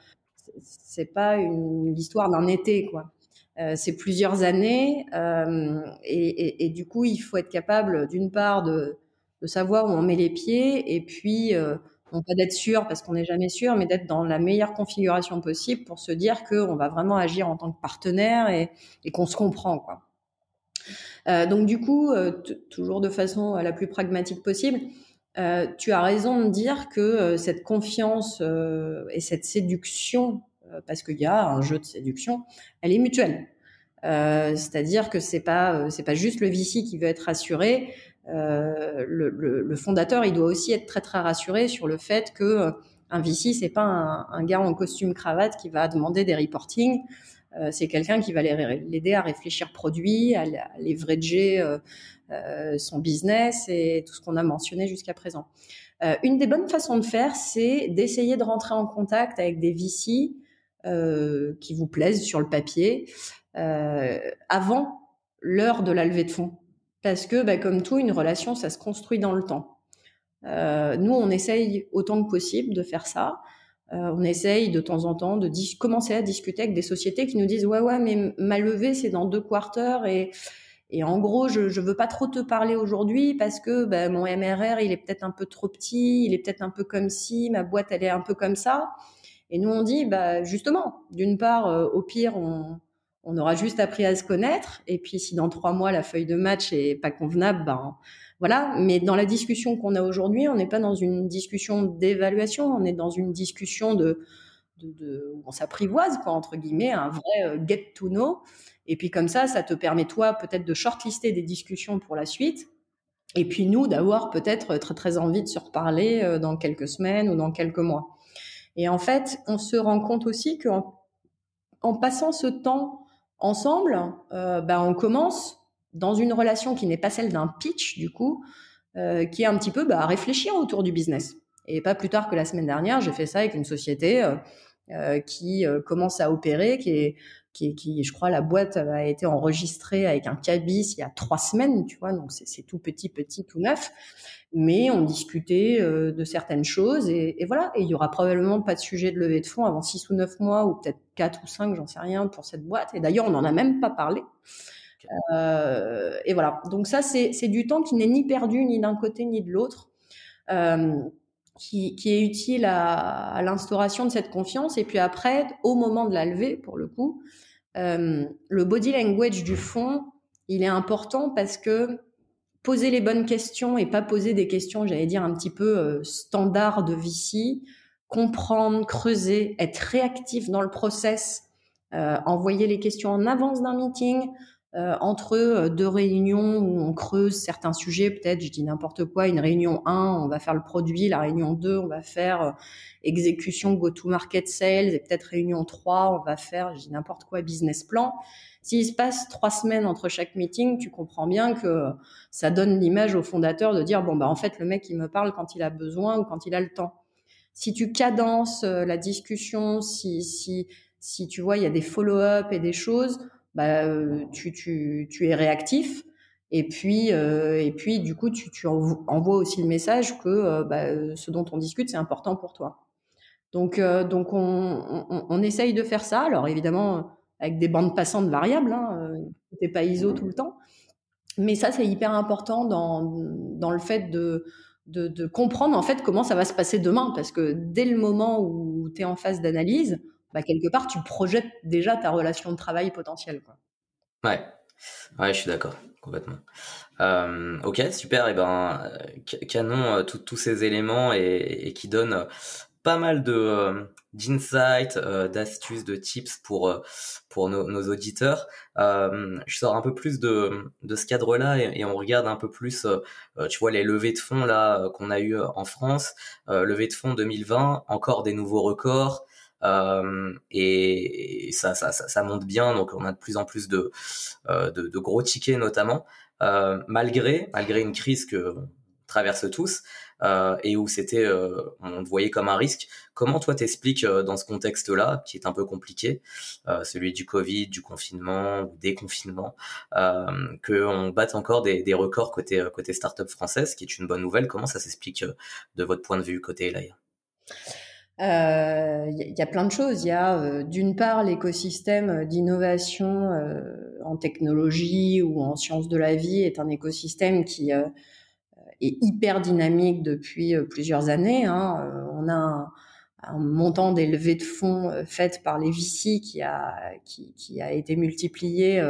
c'est pas une l'histoire d'un été quoi. Euh, c'est plusieurs années euh, et, du coup il faut être capable d'une part de, savoir où on met les pieds et puis euh, non pas d'être sûr parce qu'on n'est jamais sûr mais d'être dans la meilleure configuration possible pour se dire qu'on va vraiment agir en tant que partenaire et, et qu'on se comprend quoi. Donc du coup toujours de façon la plus pragmatique possible tu as raison de dire que cette confiance et cette séduction parce qu'il y a un jeu de séduction, elle est mutuelle. Euh, c'est-à-dire que c'est pas euh, c'est pas juste le VC qui veut être rassuré. Euh, le, fondateur, il doit aussi être très très rassuré sur le fait que un VC c'est pas un, gars en costume cravate qui va demander des reporting. Euh, c'est quelqu'un qui va l'aider à réfléchir produit, à, à euh, son business et tout ce qu'on a mentionné jusqu'à présent. une des bonnes façons de faire, c'est d'essayer de rentrer en contact avec des VC euh, qui vous plaisent sur le papier euh, avant l'heure de la levée de fonds. Parce que, bah, comme tout, une relation, ça se construit dans le temps. Euh, nous, on essaye autant que possible de faire ça. Euh, on essaye de temps en temps de commencer à discuter avec des sociétés qui nous disent ouais ouais mais ma levée c'est dans deux quarters et et en gros je je veux pas trop te parler aujourd'hui parce que bah, mon MRR il est peut-être un peu trop petit, il est peut-être un peu comme si ma boîte elle est un peu comme ça. Et nous, on dit, bah, justement, d'une part, euh, au pire, on, on aura juste appris à se connaître. Et puis, si dans trois mois, la feuille de match est pas convenable, ben, voilà. Mais dans la discussion qu'on a aujourd'hui, on n'est pas dans une discussion d'évaluation, on est dans une discussion de, de, de on s'apprivoise, quoi, entre guillemets, un vrai euh, get to know. Et puis, comme ça, ça te permet, toi, peut-être de shortlister des discussions pour la suite. Et puis, nous, d'avoir peut-être très, très envie de se reparler euh, dans quelques semaines ou dans quelques mois. Et en fait, on se rend compte aussi qu'en en passant ce temps ensemble, euh, ben on commence dans une relation qui n'est pas celle d'un pitch du coup, euh, qui est un petit peu bah, à réfléchir autour du business. Et pas plus tard que la semaine dernière, j'ai fait ça avec une société euh, euh qui commence à opérer, qui est qui, qui, je crois, la boîte a été enregistrée avec un cabis il y a trois semaines, tu vois, donc c'est tout petit, petit, tout neuf mais on discutait euh, de certaines choses et, et, voilà. Et il y aura probablement pas de sujet de levée de fonds avant six ou neuf mois ou peut-être quatre ou cinq, j'en sais rien pour cette boîte. Et d'ailleurs, on n'en a même pas parlé. Euh, et voilà. Donc ça, c'est du temps qui n'est ni perdu ni d'un côté ni de l'autre. Euh, qui, qui est utile à, à l'instauration de cette confiance. Et puis après, au moment de la levée, pour le coup, euh, le body language du fond, il est important parce que poser les bonnes questions et pas poser des questions, j'allais dire, un petit peu euh, standard de VC, comprendre, creuser, être réactif dans le process, euh, envoyer les questions en avance d'un meeting, euh, entre euh, deux réunions où on creuse certains sujets, peut-être, je dis n'importe quoi, une réunion 1, on va faire le produit, la réunion 2, on va faire euh, exécution go-to-market sales, et peut-être réunion 3, on va faire, je dis n'importe quoi, business plan. S'il se passe trois semaines entre chaque meeting, tu comprends bien que ça donne l'image au fondateur de dire, bon, bah, en fait, le mec, il me parle quand il a besoin ou quand il a le temps. Si tu cadences la discussion, si, si, si tu vois, il y a des follow-up et des choses, bah, euh, tu, tu, tu es réactif. Et puis, euh, et puis, du coup, tu, tu envoies aussi le message que euh, bah, ce dont on discute, c'est important pour toi. Donc, donc on, on, essaye de faire ça. Alors, évidemment, avec des bandes passantes variables, hein, t'es pas ISO tout le temps. Mais ça, c'est hyper important dans, dans le fait de, de, de, comprendre en fait comment ça va se passer demain. Parce que dès le moment où tu es en phase d'analyse, bah, quelque part, tu projettes déjà ta relation de travail potentielle. Quoi. Ouais, ouais, je suis d'accord, complètement. Euh, ok, super. Et ben, canon, euh, tous ces éléments et, qui donnent pas mal de euh, d'insights, euh, d'astuces, de tips pour euh, pour nos, auditeurs. je sors un peu plus de de ce cadre-là et, et, on regarde un peu plus, tu vois, les levées de fonds là qu'on a eu en France. levée de fonds 2020, encore des nouveaux records. Euh, et, ça, ça, ça, monte bien, donc on a de plus en plus de, euh, de, de, gros tickets notamment, euh, malgré, malgré une crise que traverse tous et où c'était on le voyait comme un risque. Comment toi t'expliques dans ce contexte-là qui est un peu compliqué, celui du Covid, du confinement ou des confinements, que on batte encore des, des records côté côté startup française, qui est une bonne nouvelle. Comment ça s'explique de votre point de vue côté Elaya il euh, y, a plein de choses. Il y a euh, d'une part l'écosystème d'innovation euh, en technologie ou en sciences de la vie est un écosystème qui est hyper dynamique depuis plusieurs années. Hein. On a un, montant d'élevé de fonds fait par les VC qui a qui, qui a été multiplié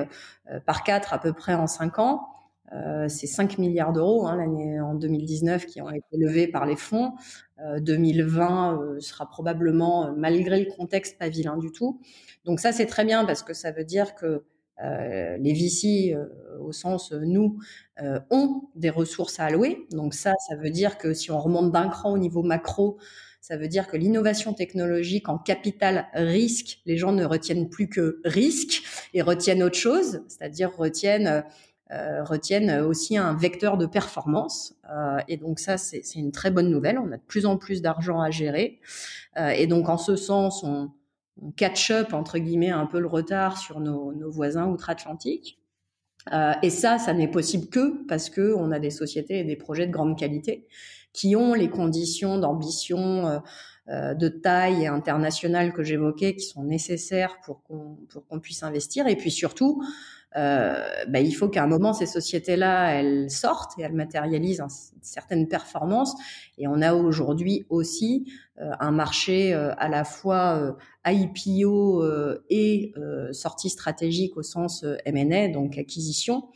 par quatre à peu près en cinq ans. Euh, c'est 5 milliards d'euros hein, l'année en 2019 qui ont été levés par les fonds. Euh, 2020 euh, sera probablement, euh, malgré le contexte, pas vilain du tout. Donc ça, c'est très bien parce que ça veut dire que euh, les VC, au sens nous, ont des ressources à allouer. Donc ça, ça veut dire que si on remonte d'un cran au niveau macro, ça veut dire que l'innovation technologique en capital risque, les gens ne retiennent plus que risque et retiennent autre chose, c'est-à-dire retiennent euh, retiennent aussi un vecteur de performance. Euh, et donc ça, c'est une très bonne nouvelle. On a de plus en plus d'argent à gérer. Euh, et donc en ce sens, on, on catch up entre guillemets un peu le retard sur nos, nos voisins outre-Atlantique. Euh, et ça, ça n'est possible que parce que on a des sociétés et des projets de grande qualité qui ont les conditions d'ambition, euh, de taille et internationale que j'évoquais, qui sont nécessaires pour qu'on pour qu'on puisse investir. Et puis surtout, bah, il faut qu'à un moment ces sociétés-là elles sortent et elles matérialisent certaines performances. Et on a aujourd'hui aussi euh, un marché euh, à la fois IPO et sortie stratégique au sens M&A, donc acquisition,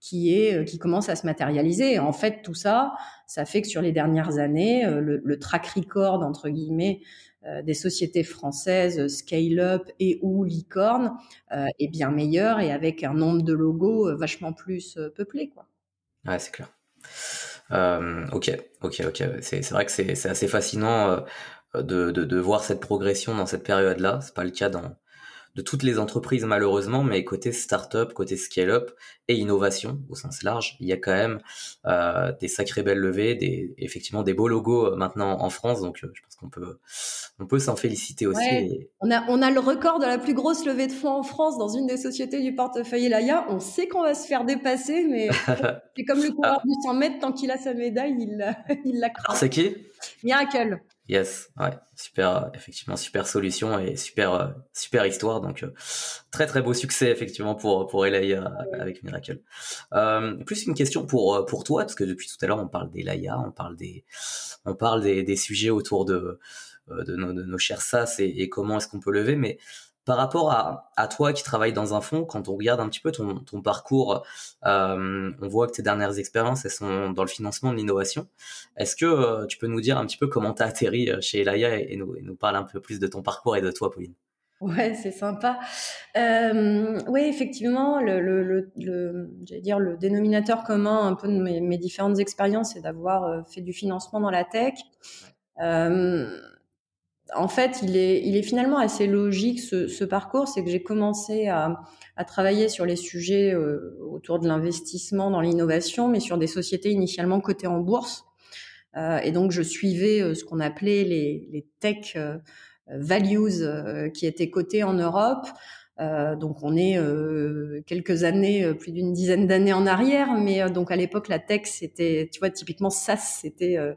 qui est qui commence à se matérialiser. En fait, tout ça, ça fait que sur les dernières années, le, le track record entre guillemets euh, des sociétés françaises scale-up et ou licorne euh, est bien meilleur et avec un nombre de logos euh, vachement plus peuplé. Quoi. Ouais, c'est clair. Euh, ok, ok, ok. C'est vrai que c'est assez fascinant de, de, voir cette progression dans cette période-là. C'est pas le cas dans de toutes les entreprises malheureusement, mais côté start-up, côté scale-up et innovation au sens large, il y a quand même euh, des sacrées belles levées, des effectivement des beaux logos euh, maintenant en France, donc euh, je qu'on peut on peut s'en féliciter aussi. On a on a le record de la plus grosse levée de fonds en France dans une des sociétés du portefeuille Elaya. On sait qu'on va se faire dépasser, mais (laughs) c'est comme le coureur du 100 mètres, tant qu'il a sa médaille, il (laughs) il la C'est qui? Miracle. Yes, ouais, super, effectivement, super solution et super, super histoire. Donc, très très beau succès effectivement pour pour Elaya avec Miracle. Euh, plus une question pour pour toi parce que depuis tout à l'heure on parle d'Elaya, on parle des on parle des, des sujets autour de de nos, de nos chers SAS et, et comment est-ce qu'on peut lever, mais par rapport à, à, toi qui travailles dans un fonds, quand on regarde un petit peu ton, ton parcours, euh, on voit que tes dernières expériences, elles sont dans le financement de l'innovation. Est-ce que euh, tu peux nous dire un petit peu comment tu as atterri euh, chez Elaya et, nous, et nous parler un peu plus de ton parcours et de toi, Pauline? Ouais, c'est sympa. Euh, oui, effectivement, le, le, le, le dire le dénominateur commun un peu de mes, mes différentes expériences, c'est d'avoir fait du financement dans la tech. Euh, en fait, il est, il est finalement assez logique ce, ce parcours. C'est que j'ai commencé à, à, travailler sur les sujets euh, autour de l'investissement dans l'innovation, mais sur des sociétés initialement cotées en bourse. Euh, et donc, je suivais euh, ce qu'on appelait les, les tech euh, values euh, qui étaient cotées en Europe. Euh, donc on est euh, quelques années, euh, plus d'une dizaine d'années en arrière, mais euh, donc à l'époque la tech c'était, tu vois, typiquement SaaS c'était euh,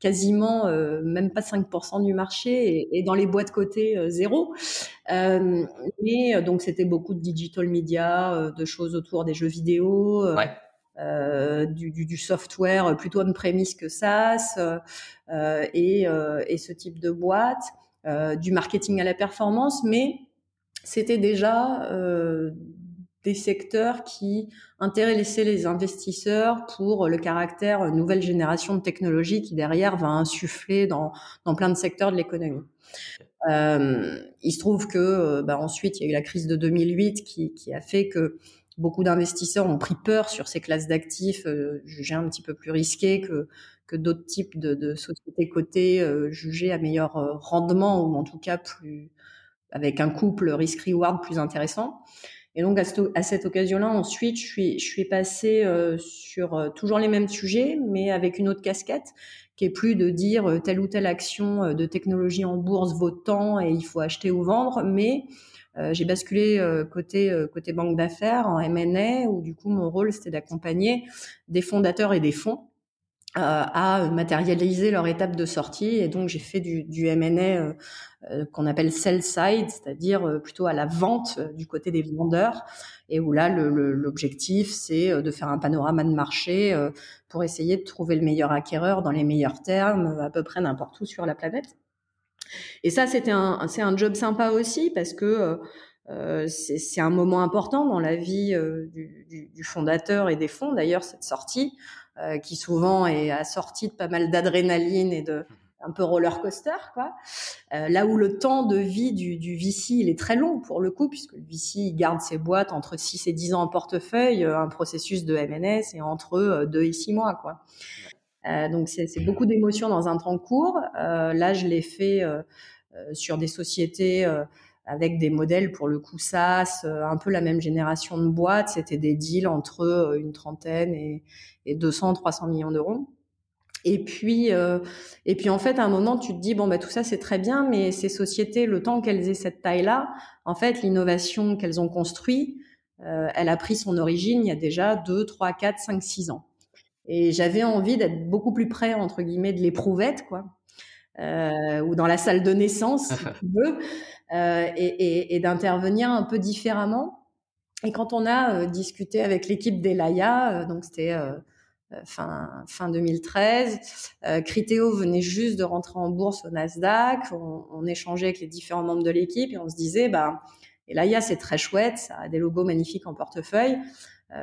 quasiment même pas 5% du marché et, et, dans les boîtes côté zéro. mais donc c'était beaucoup de digital media, de choses autour des jeux vidéo. Ouais. Euh, du, du, du, software plutôt on-premise que SaaS euh, et, euh, et, ce type de boîte, du marketing à la performance, mais c'était déjà euh, des secteurs qui intéressaient les investisseurs pour le caractère nouvelle génération de technologie qui derrière va insuffler dans, dans plein de secteurs de l'économie. Euh, il se trouve que euh, bah, ensuite il y a eu la crise de 2008 qui, qui a fait que beaucoup d'investisseurs ont pris peur sur ces classes d'actifs euh, jugées un petit peu plus risquées que, que d'autres types de, de, sociétés cotées euh, jugées à meilleur euh, rendement ou en tout cas plus avec un couple risk-reward plus intéressant. Et donc à, cette, occasion-là, ensuite, je suis, je suis passée euh, sur euh, toujours les mêmes sujets, mais avec une autre casquette, qui est plus de dire euh, telle ou telle action euh, de technologie en bourse vaut tant et il faut acheter ou vendre, mais euh, j'ai basculé côté côté banque d'affaires en M&A, où du coup mon rôle c'était d'accompagner des fondateurs et des fonds à matérialiser leur étape de sortie et donc j'ai fait du, du M&A euh, qu'on appelle sell side, c'est-à-dire euh, plutôt à la vente euh, du côté des vendeurs, et où là l'objectif c'est de faire un panorama de marché pour essayer de trouver le meilleur acquéreur dans les meilleurs termes, à peu près n'importe où sur la planète. Et ça c'était un c'est un job sympa aussi parce que euh, c'est un moment important dans la vie euh, du, du, du, fondateur et des fonds. D'ailleurs, cette sortie, euh, qui souvent est assortie de pas mal d'adrénaline et de un peu roller coaster, quoi. Euh, là où le temps de vie du, du, VC, il est très long pour le coup, puisque le VC il garde ses boîtes entre 6 et 10 ans en portefeuille, euh, un processus de MNS et entre 2 euh, et 6 mois, quoi. Euh, donc c'est beaucoup d'émotions dans un temps court. Euh, là, je l'ai fait sur des sociétés avec des modèles pour le coup SaaS, un peu la même génération de boîtes. C'était des deals entre une trentaine et, et 200, 300 millions d'euros. Et puis, euh, et puis en fait, à un moment, tu te dis bon bah tout ça c'est très bien, mais ces sociétés, le temps qu'elles aient cette taille-là, en fait, l'innovation qu'elles ont construite, euh, elle a pris son origine il y a déjà 2, 3, 4, 5, 6 ans. Et j'avais envie d'être beaucoup plus près entre guillemets de l'éprouvette, quoi, euh, ou dans la salle de naissance, si (laughs) tu veux, euh, et, d'intervenir un peu différemment. Et quand on a euh, discuté avec l'équipe d'Elaya, euh, donc c'était fin, fin 2013. Euh, Criteo venait juste de rentrer en bourse au Nasdaq. On, échangeait avec les différents membres de l'équipe et on se disait, bah, là, c'est très chouette, ça a des logos magnifiques en portefeuille,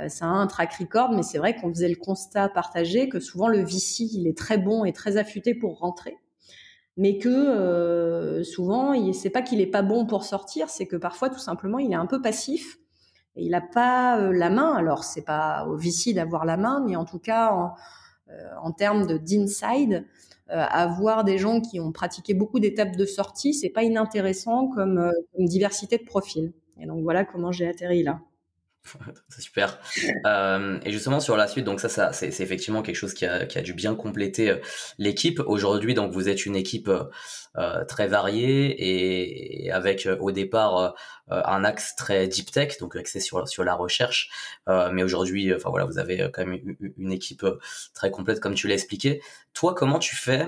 ça a un track record, mais c'est vrai qu'on faisait le constat partagé que souvent le VC, il est très bon et très affûté pour rentrer, mais que euh, souvent, c'est pas qu'il est pas bon pour sortir, c'est que parfois, tout simplement, il est un peu passif et il n'a pas euh, la main. Alors, c'est pas au VC d'avoir la main, mais en tout cas, en, euh, en termes de d'inside, euh, avoir des gens qui ont pratiqué beaucoup d'étapes de sortie, c'est pas inintéressant comme, euh, comme diversité de profils. Et donc voilà comment j'ai atterri là. (laughs) c'est super. Euh, et justement sur la suite, donc ça, ça c'est effectivement quelque chose qui a, qui a dû bien compléter euh, l'équipe. Aujourd'hui, donc vous êtes une équipe euh, très variée et, avec au départ un axe très deep tech, donc axé sur sur la recherche. mais aujourd'hui, enfin voilà, vous avez quand même une, une équipe très complète comme tu l'as expliqué. Toi, comment tu fais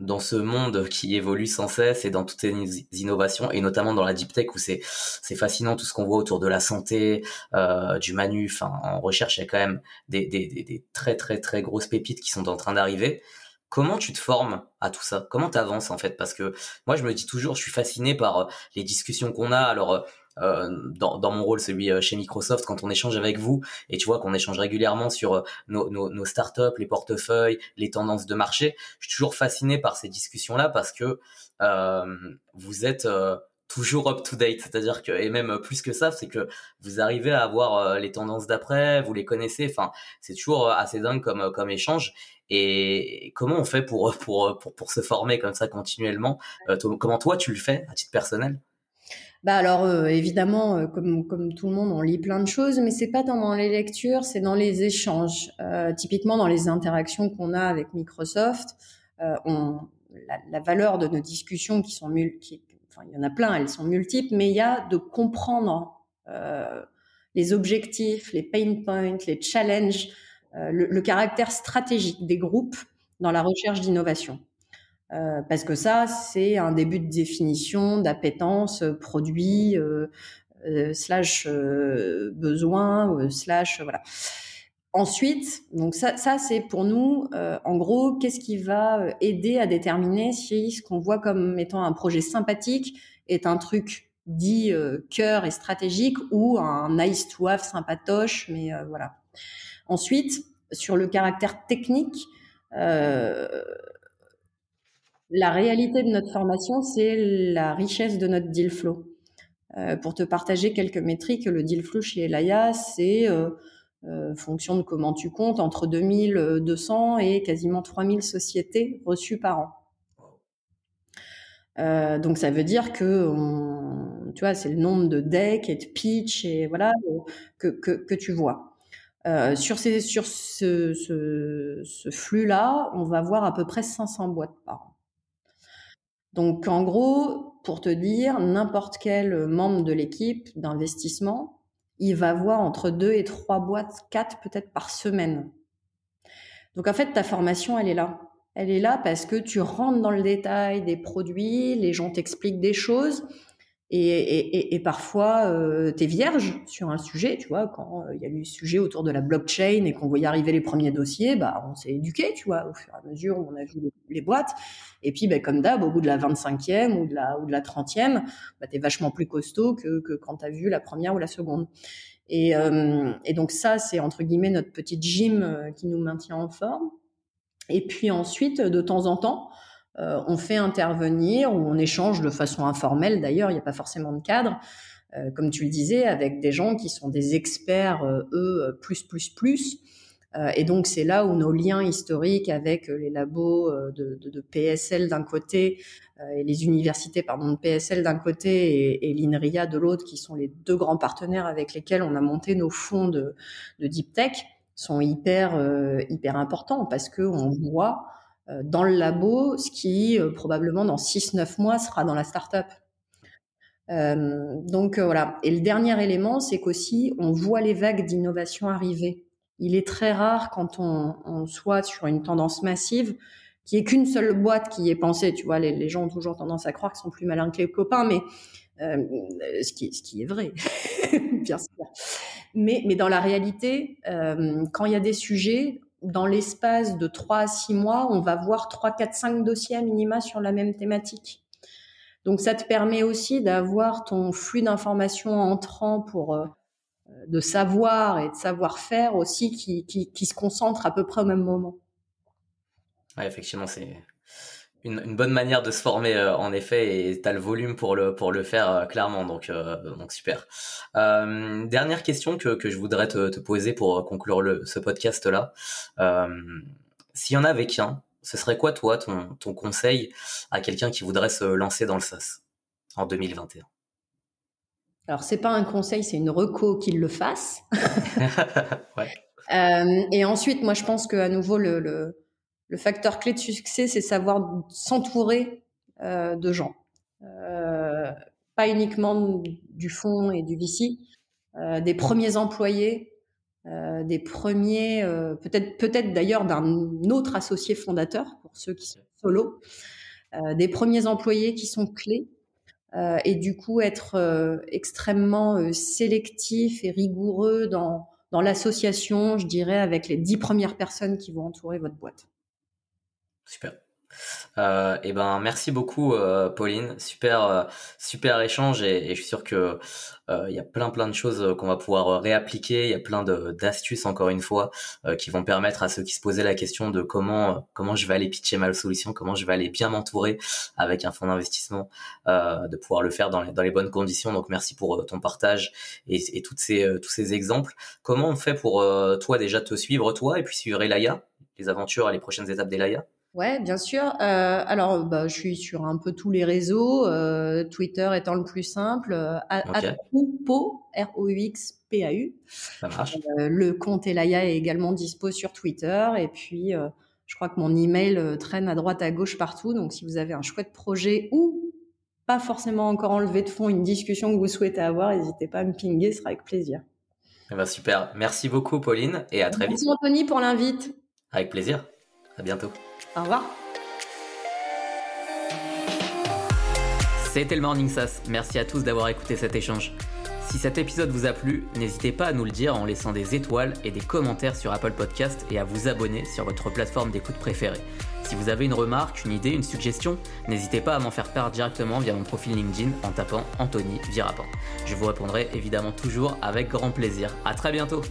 dans ce monde qui évolue sans cesse et dans toutes ces innovations et notamment dans la deep tech où c'est c'est fascinant tout ce qu'on voit autour de la santé euh, du manu. Enfin en recherche il y a quand même des, des, des, des très très très grosses pépites qui sont en train d'arriver. Comment tu te formes à tout ça? Comment tu avances en fait? Parce que moi je me dis toujours je suis fasciné par euh, les discussions qu'on a. Alors euh, dans, dans, mon rôle, celui euh, chez Microsoft, quand on échange avec vous, et tu vois qu'on échange régulièrement sur euh, nos, nos, nos, startups, les portefeuilles, les tendances de marché, je suis toujours fasciné par ces discussions-là parce que euh, vous êtes toujours up to date, c'est-à-dire que et même plus que ça, c'est que vous arrivez à avoir les tendances d'après, vous les connaissez, enfin c'est toujours assez dingue comme comme échange. Et comment on fait pour pour pour pour se former comme ça continuellement? Comment toi tu le fais à titre personnel? Bah alors euh, évidemment, euh, comme comme tout le monde, on lit plein de choses, mais c'est pas tant dans les lectures, c'est dans les échanges. Euh, typiquement dans les interactions qu'on a avec Microsoft, on, la, valeur de nos discussions qui sont multiples, enfin il y en a plein, elles sont multiples, mais il y a de comprendre les objectifs, les pain points, les challenges, le, le caractère stratégique des groupes dans la recherche d'innovation. Euh, parce que ça, c'est un début de définition d'appétence euh, produit euh, euh, slash euh, besoin slash voilà. Ensuite, donc ça, ça c'est pour nous, en gros, qu'est-ce qui va aider à déterminer si ce qu'on voit comme étant un projet sympathique est un truc dit cœur et stratégique ou un nice to have sympatoche, mais voilà. Ensuite, sur le caractère technique, euh, la réalité de notre formation, c'est la richesse de notre deal flow. Euh, pour te partager quelques métriques, le deal flow chez Elaya, c'est euh, euh, fonction de comment tu comptes, entre 2200 et quasiment 3000 sociétés reçues par an. Euh, donc ça veut dire que tu vois, c'est le nombre de decks et de pitch et voilà que, que, que tu vois. Sur, ces, sur ce, ce, ce flux-là, on va voir à peu près 500 boîtes par an. Donc en gros, pour te dire, n'importe quel membre de l'équipe d'investissement, il va voir entre deux et trois boîtes, quatre peut-être par semaine. Donc en fait, ta formation, elle est là. Elle est là parce que tu rentres dans le détail des produits, les gens t'expliquent des choses et, parfois, euh, tu es vierge sur un sujet, tu vois, quand euh, il y a eu sujet autour de la blockchain et qu'on voyait arriver les premiers dossiers, bah, on s'est éduqué, tu vois, au fur et à mesure on a vu les, boîtes. Et puis, bah, comme d'hab, au bout de la 25e ou de la, ou de la 30e, bah, tu es vachement plus costaud que, que quand tu as vu la première ou la seconde. Et, euh, et donc ça, c'est entre guillemets notre petite gym euh, qui nous maintient en forme. Et puis ensuite, de temps en temps, euh, on fait intervenir ou on échange de façon informelle d'ailleurs, il n'y a pas forcément de cadre, comme tu le disais, avec des gens qui sont des experts, eux, plus, plus, plus. Et donc c'est là où nos liens historiques avec les labos de, de, PSL d'un côté les universités pardon de PSL d'un côté et, l'INRIA de l'autre, qui sont les deux grands partenaires avec lesquels on a monté nos fonds de, de deep tech, sont hyper hyper importants parce que on voit euh, dans le labo, ce qui euh, probablement dans 6-9 mois sera dans la startup. Euh, donc euh, voilà. Et le dernier élément, c'est qu'aussi on voit les vagues d'innovation arriver. Il est très rare quand on, on soit sur une tendance massive qui est qu'une seule boîte qui est pensée. Tu vois, les, les, gens ont toujours tendance à croire qu'ils sont plus malins que les copains, mais euh, ce, qui, ce qui est vrai, (laughs) bien sûr. Mais, mais dans la réalité, euh, quand il y a des sujets, dans l'espace de 3 à 6 mois, on va voir 3, 4, 5 dossiers à minima sur la même thématique. Donc ça te permet aussi d'avoir ton flux d'informations entrant pour euh, de savoir et de savoir-faire aussi qui, qui, qui, se concentre à peu près au même moment. Ouais, effectivement, c'est une, une, bonne manière de se former euh, en effet et tu as le volume pour le pour le faire euh, clairement donc euh, donc super. Euh, dernière question que que je voudrais te, te poser pour conclure le ce podcast là. S'il y en avait qu'un, ce serait quoi toi ton ton conseil à quelqu'un qui voudrait se lancer dans le SaaS en 2021 Alors c'est pas un conseil, c'est une reco qu'il le fasse. (laughs) ouais. et ensuite moi je pense que à nouveau le, le le facteur clé de succès, c'est savoir s'entourer euh, de gens. Euh, pas uniquement du fond et du VC, euh, des premiers employés des premiers, peut-être peut-être d'ailleurs d'un autre associé fondateur pour ceux qui sont solo, des premiers employés qui sont clés et du coup être extrêmement sélectif et rigoureux dans dans l'association, je dirais, avec les dix premières personnes qui vont entourer votre boîte. Super. Euh, et eh ben merci beaucoup euh, Pauline, super euh, super échange et, je suis sûr que euh, il y a plein plein de choses qu'on va pouvoir réappliquer, il y a plein d'astuces encore une fois qui vont permettre à ceux qui se posaient la question de comment comment je vais aller pitcher ma solution, comment je vais aller bien m'entourer avec un fonds d'investissement, de pouvoir le faire dans les bonnes conditions. Donc merci pour ton partage et, et toutes ces tous ces exemples. Comment on fait pour toi déjà te suivre toi et puis suivre Elaya, les aventures et les prochaines étapes d'Elaya? Ouais, bien sûr. Euh, alors, bah, je suis sur un peu tous les réseaux, euh, Twitter étant le plus simple, euh, R-O-U-X-P-A-U. Ça marche. Euh, le compte Elaya est également dispo sur Twitter. Et puis, euh, je crois que mon email euh, traîne à droite, à gauche, partout. Donc, si vous avez un chouette projet ou pas forcément encore enlevé de fond, une discussion que vous souhaitez avoir, n'hésitez pas à me pinguer, ce sera avec plaisir. Eh ben, super. Merci beaucoup, Pauline, et à très vite. Merci, Anthony, pour l'invite. Avec plaisir. À bientôt. Au revoir. C'était le Morning Sass. Merci à tous d'avoir écouté cet échange. Si cet épisode vous a plu, n'hésitez pas à nous le dire en laissant des étoiles et des commentaires sur Apple Podcast et à vous abonner sur votre plateforme d'écoute préférée. Si vous avez une remarque, une idée, une suggestion, n'hésitez pas à m'en faire part directement via mon profil LinkedIn en tapant Anthony Virapin. Je vous répondrai évidemment toujours avec grand plaisir. À très bientôt